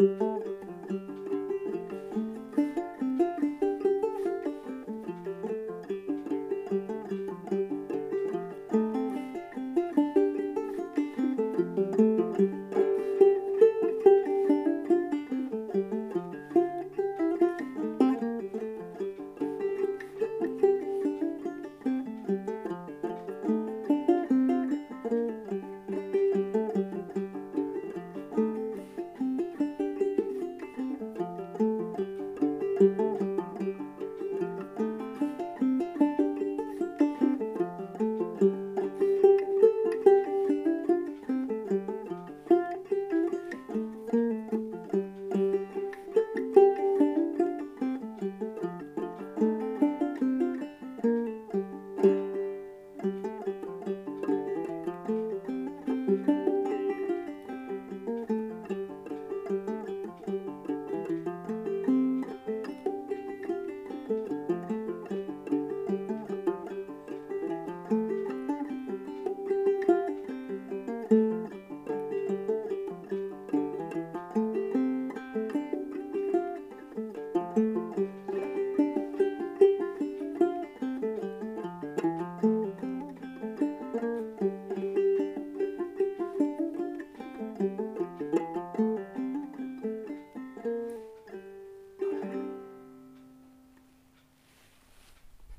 Musik